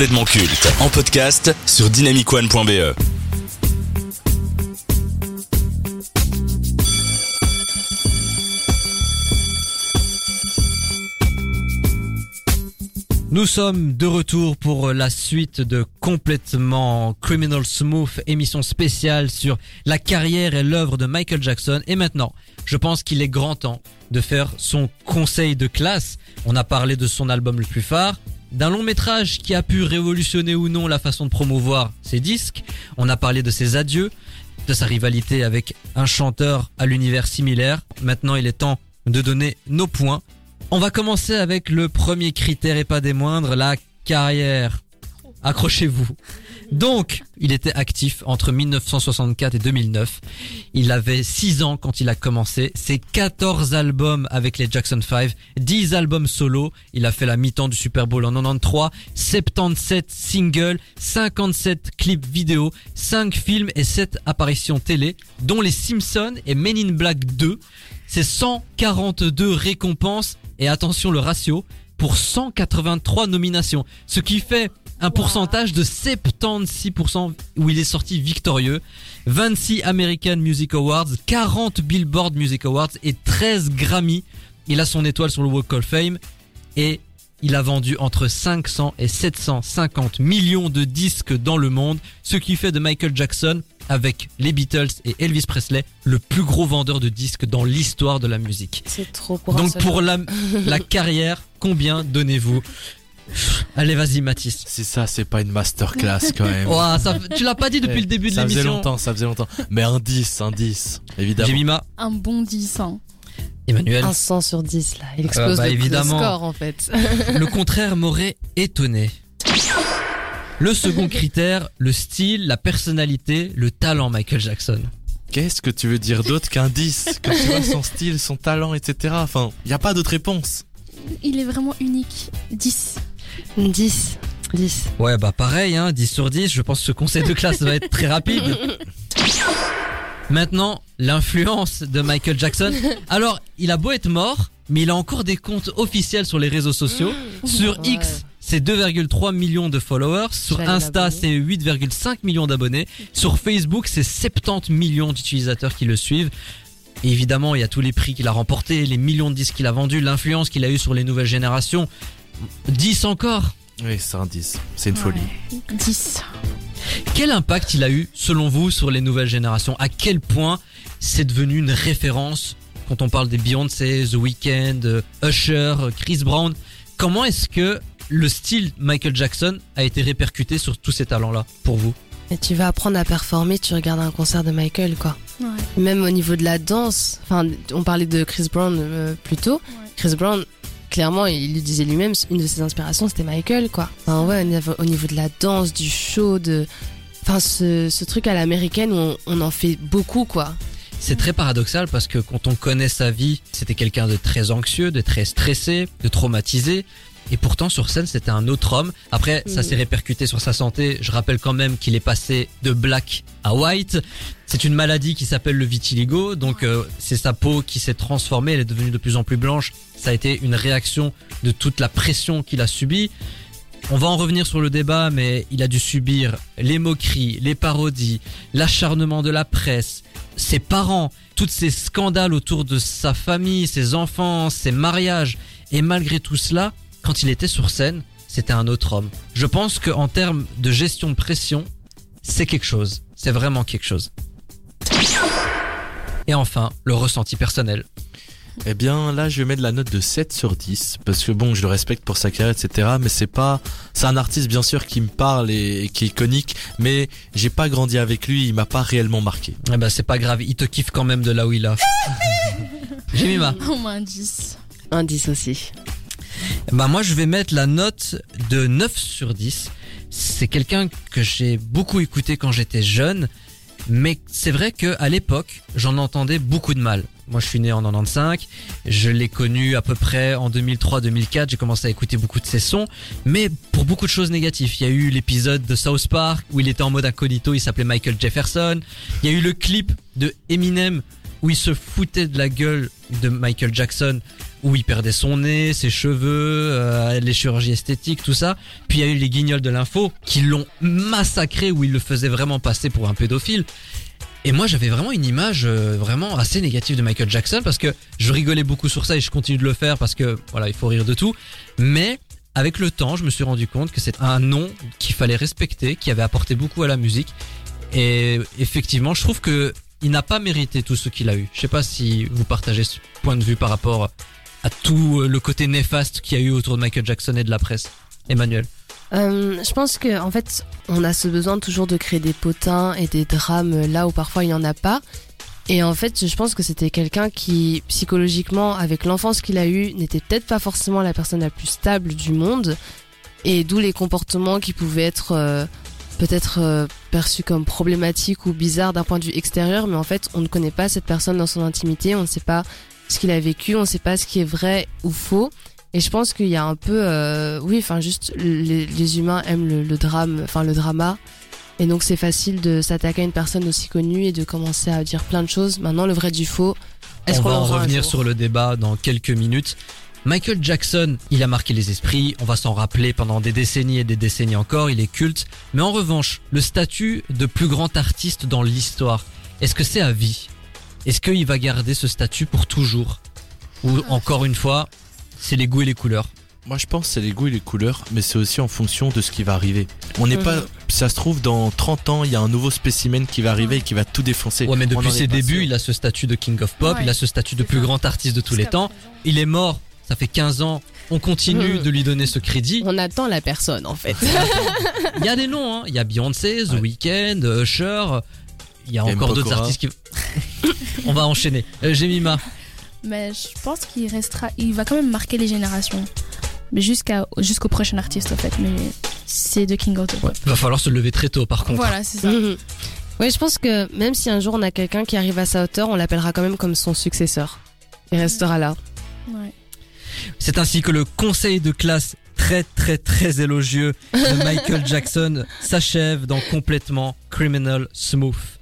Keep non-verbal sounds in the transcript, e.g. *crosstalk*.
culte en podcast sur dynamicone.be. Nous sommes de retour pour la suite de Complètement Criminal Smooth, émission spéciale sur la carrière et l'œuvre de Michael Jackson. Et maintenant, je pense qu'il est grand temps de faire son conseil de classe. On a parlé de son album le plus phare, d'un long métrage qui a pu révolutionner ou non la façon de promouvoir ses disques. On a parlé de ses adieux, de sa rivalité avec un chanteur à l'univers similaire. Maintenant, il est temps de donner nos points. On va commencer avec le premier critère et pas des moindres, la carrière. Accrochez-vous. Donc, il était actif entre 1964 et 2009. Il avait 6 ans quand il a commencé. Ses 14 albums avec les Jackson 5, 10 albums solo. Il a fait la mi-temps du Super Bowl en 93, 77 singles, 57 clips vidéo, 5 films et 7 apparitions télé, dont les Simpsons et Men in Black 2. C'est 142 récompenses et attention le ratio pour 183 nominations, ce qui fait un pourcentage de 76% où il est sorti victorieux, 26 American Music Awards, 40 Billboard Music Awards et 13 Grammy. Il a son étoile sur le Walk of Fame et il a vendu entre 500 et 750 millions de disques dans le monde, ce qui fait de Michael Jackson, avec les Beatles et Elvis Presley, le plus gros vendeur de disques dans l'histoire de la musique. C'est trop pour Donc pour la, la *laughs* carrière, combien donnez-vous? Allez, vas-y, Mathis. Si ça, c'est pas une masterclass quand même. *laughs* Ouah, ça, tu l'as pas dit depuis le début de ça faisait l'émission. longtemps, ça faisait longtemps. Mais un 10, un 10, évidemment. Jemima, Un bon 10 hein. Emmanuel. Un 100 sur 10 là, il explose bah, le, le évidemment. score en fait. *laughs* Le contraire m'aurait étonné. Le second critère, le style, la personnalité, le talent Michael Jackson. Qu'est-ce que tu veux dire d'autre qu'un 10 *laughs* Que tu vois son style, son talent, etc. Enfin, y a pas d'autre réponse. Il est vraiment unique. 10. 10. 10. Ouais, bah pareil, hein, 10 sur 10, je pense que ce conseil de classe va être très rapide. *laughs* Maintenant, l'influence de Michael Jackson. *laughs* Alors, il a beau être mort, mais il a encore des comptes officiels sur les réseaux sociaux. Sur Ouais. X, c'est 2,3 millions de followers. Sur Insta, c'est 8,5 millions d'abonnés. Sur Facebook, c'est 70 millions d'utilisateurs qui le suivent. Et évidemment, il y a tous les prix qu'il a remportés, les millions de disques qu'il a vendus, l'influence qu'il a eu sur les nouvelles générations. 10 encore. Oui, c'est un 10. C'est une folie. 10. Quel impact il a eu, selon vous, sur les nouvelles générations? À quel point c'est devenu une référence quand on parle des Beyoncé, The Weeknd, euh, Usher, euh, Chris Brown Comment est-ce que le style Michael Jackson a été répercuté sur tous ces talents-là, pour vous? Et tu vas apprendre à performer, tu regardes un concert de Michael quoi. Ouais. Même au niveau de la danse, enfin on parlait de Chris Brown euh, plus tôt. Chris Brown, clairement il le disait lui-même, une de ses inspirations c'était Michael quoi. Enfin ouais, au niveau, au niveau de la danse, du show, de... Enfin ce, ce truc à l'américaine où on, on en fait beaucoup quoi. C'est très paradoxal parce que quand on connaît sa vie, c'était quelqu'un de très anxieux, de très stressé, de traumatisé. Et pourtant sur scène c'était un autre homme. Après ça Mm. s'est répercuté sur sa santé. Je rappelle quand même qu'il est passé de black à white. C'est une maladie qui s'appelle le vitiligo. Donc euh, c'est sa peau qui s'est transformée. Elle est devenue de plus en plus blanche. Ça a été une réaction de toute la pression qu'il a subie. On va en revenir sur le débat, mais il a dû subir les moqueries, les parodies, l'acharnement de la presse, ses parents, tous ces scandales autour de sa famille, ses enfants, ses mariages. Et malgré tout cela, quand il était sur scène, c'était un autre homme. Je pense qu'en termes de gestion de pression, c'est quelque chose. C'est vraiment quelque chose. Et enfin, le ressenti personnel. Eh bien, là, je vais mettre la note de 7 sur 10. Parce que bon, je le respecte pour sa carrière, etc. Mais c'est pas. C'est un artiste, bien sûr, qui me parle et, et qui est iconique. Mais j'ai pas grandi avec lui. Il m'a pas réellement marqué. Eh ben, c'est pas grave, il te kiffe quand même de là où il a. *laughs* Jemima. Au moins 10. Un 10 aussi. Bah moi je vais mettre la note de 9 sur 10. C'est quelqu'un que j'ai beaucoup écouté quand j'étais jeune, mais c'est vrai que à l'époque, j'en entendais beaucoup de mal. Moi je suis né en 95, je l'ai connu à peu près en 2003-2004, j'ai commencé à écouter beaucoup de ses sons, mais pour beaucoup de choses négatives. Il y a eu l'épisode de South Park où il était en mode incognito, il s'appelait Michael Jefferson. Il y a eu le clip de Eminem où il se foutait de la gueule de Michael Jackson où il perdait son nez, ses cheveux, euh, les chirurgies esthétiques, tout ça. Puis il y a eu les guignols de l'info qui l'ont massacré, où il le faisait vraiment passer pour un pédophile. Et moi j'avais vraiment une image euh, vraiment assez négative de Michael Jackson parce que je rigolais beaucoup sur ça et je continue de le faire parce que voilà il faut rire de tout. Mais avec le temps je me suis rendu compte que c'est un nom qu'il fallait respecter, qui avait apporté beaucoup à la musique. Et effectivement je trouve que il n'a pas mérité tout ce qu'il a eu. Je sais pas si vous partagez ce point de vue par rapport à tout le côté néfaste qu'il y a eu autour de Michael Jackson et de la presse. Emmanuel. Euh, je pense que en fait, on a ce besoin toujours de créer des potins et des drames là où parfois il n'y en a pas. Et en fait, je pense que c'était quelqu'un qui, psychologiquement, avec l'enfance qu'il a eue, n'était peut-être pas forcément la personne la plus stable du monde. Et d'où les comportements qui pouvaient être euh, peut-être euh, perçus comme problématiques ou bizarres d'un point de vue extérieur. Mais en fait, on ne connaît pas cette personne dans son intimité, on ne sait pas ce qu'il a vécu, on ne sait pas ce qui est vrai ou faux. Et je pense qu'il y a un peu, euh, oui, enfin juste les, les humains aiment le, le drame, enfin le drama, et donc c'est facile de s'attaquer à une personne aussi connue et de commencer à dire plein de choses. Maintenant, le vrai du faux. Est-ce On va en revenir sur le débat dans quelques minutes. Michael Jackson, il a marqué les esprits, on va s'en rappeler pendant des décennies et des décennies encore, il est culte. Mais en revanche, le statut de plus grand artiste dans l'histoire, est-ce que c'est à vie? Est-ce qu'il va garder ce statut pour toujours? Ou encore une fois, c'est les goûts et les couleurs Moi, je pense que c'est les goûts et les couleurs, mais c'est aussi en fonction de ce qui va arriver. On n'est pas, Mhm. ça se trouve, dans 30 ans, il y a un nouveau spécimen qui va arriver et qui va tout défoncer. Ouais, mais On depuis en est ses pas débuts, sûr. il a ce statut de King of Pop, Ouais. il a ce statut de C'est plus ça. grand artiste de tous les Jusqu'à temps. présent. Il est mort, ça fait 15 ans, on continue Mhm. de lui donner ce crédit. On attend la personne en fait. *laughs* Il y a des noms, hein. il y a Beyoncé, The Ouais. Weeknd, Usher, il y a Game encore d'autres Pokora. artistes qui... *laughs* on va enchaîner. Euh, Jemima, Mais je pense qu'il restera. Il va quand même marquer les générations. Mais jusqu'à jusqu'au prochain artiste, en fait. Mais c'est de King of the Pop. va falloir se lever très tôt par contre. Voilà, c'est ça. Mhm. Oui, je pense que même si un jour on a quelqu'un qui arrive à sa hauteur, on l'appellera quand même comme son successeur. Il restera là. Ouais. C'est ainsi que le conseil de classe très très très élogieux de Michael *laughs* Jackson s'achève dans complètement Criminal Smooth.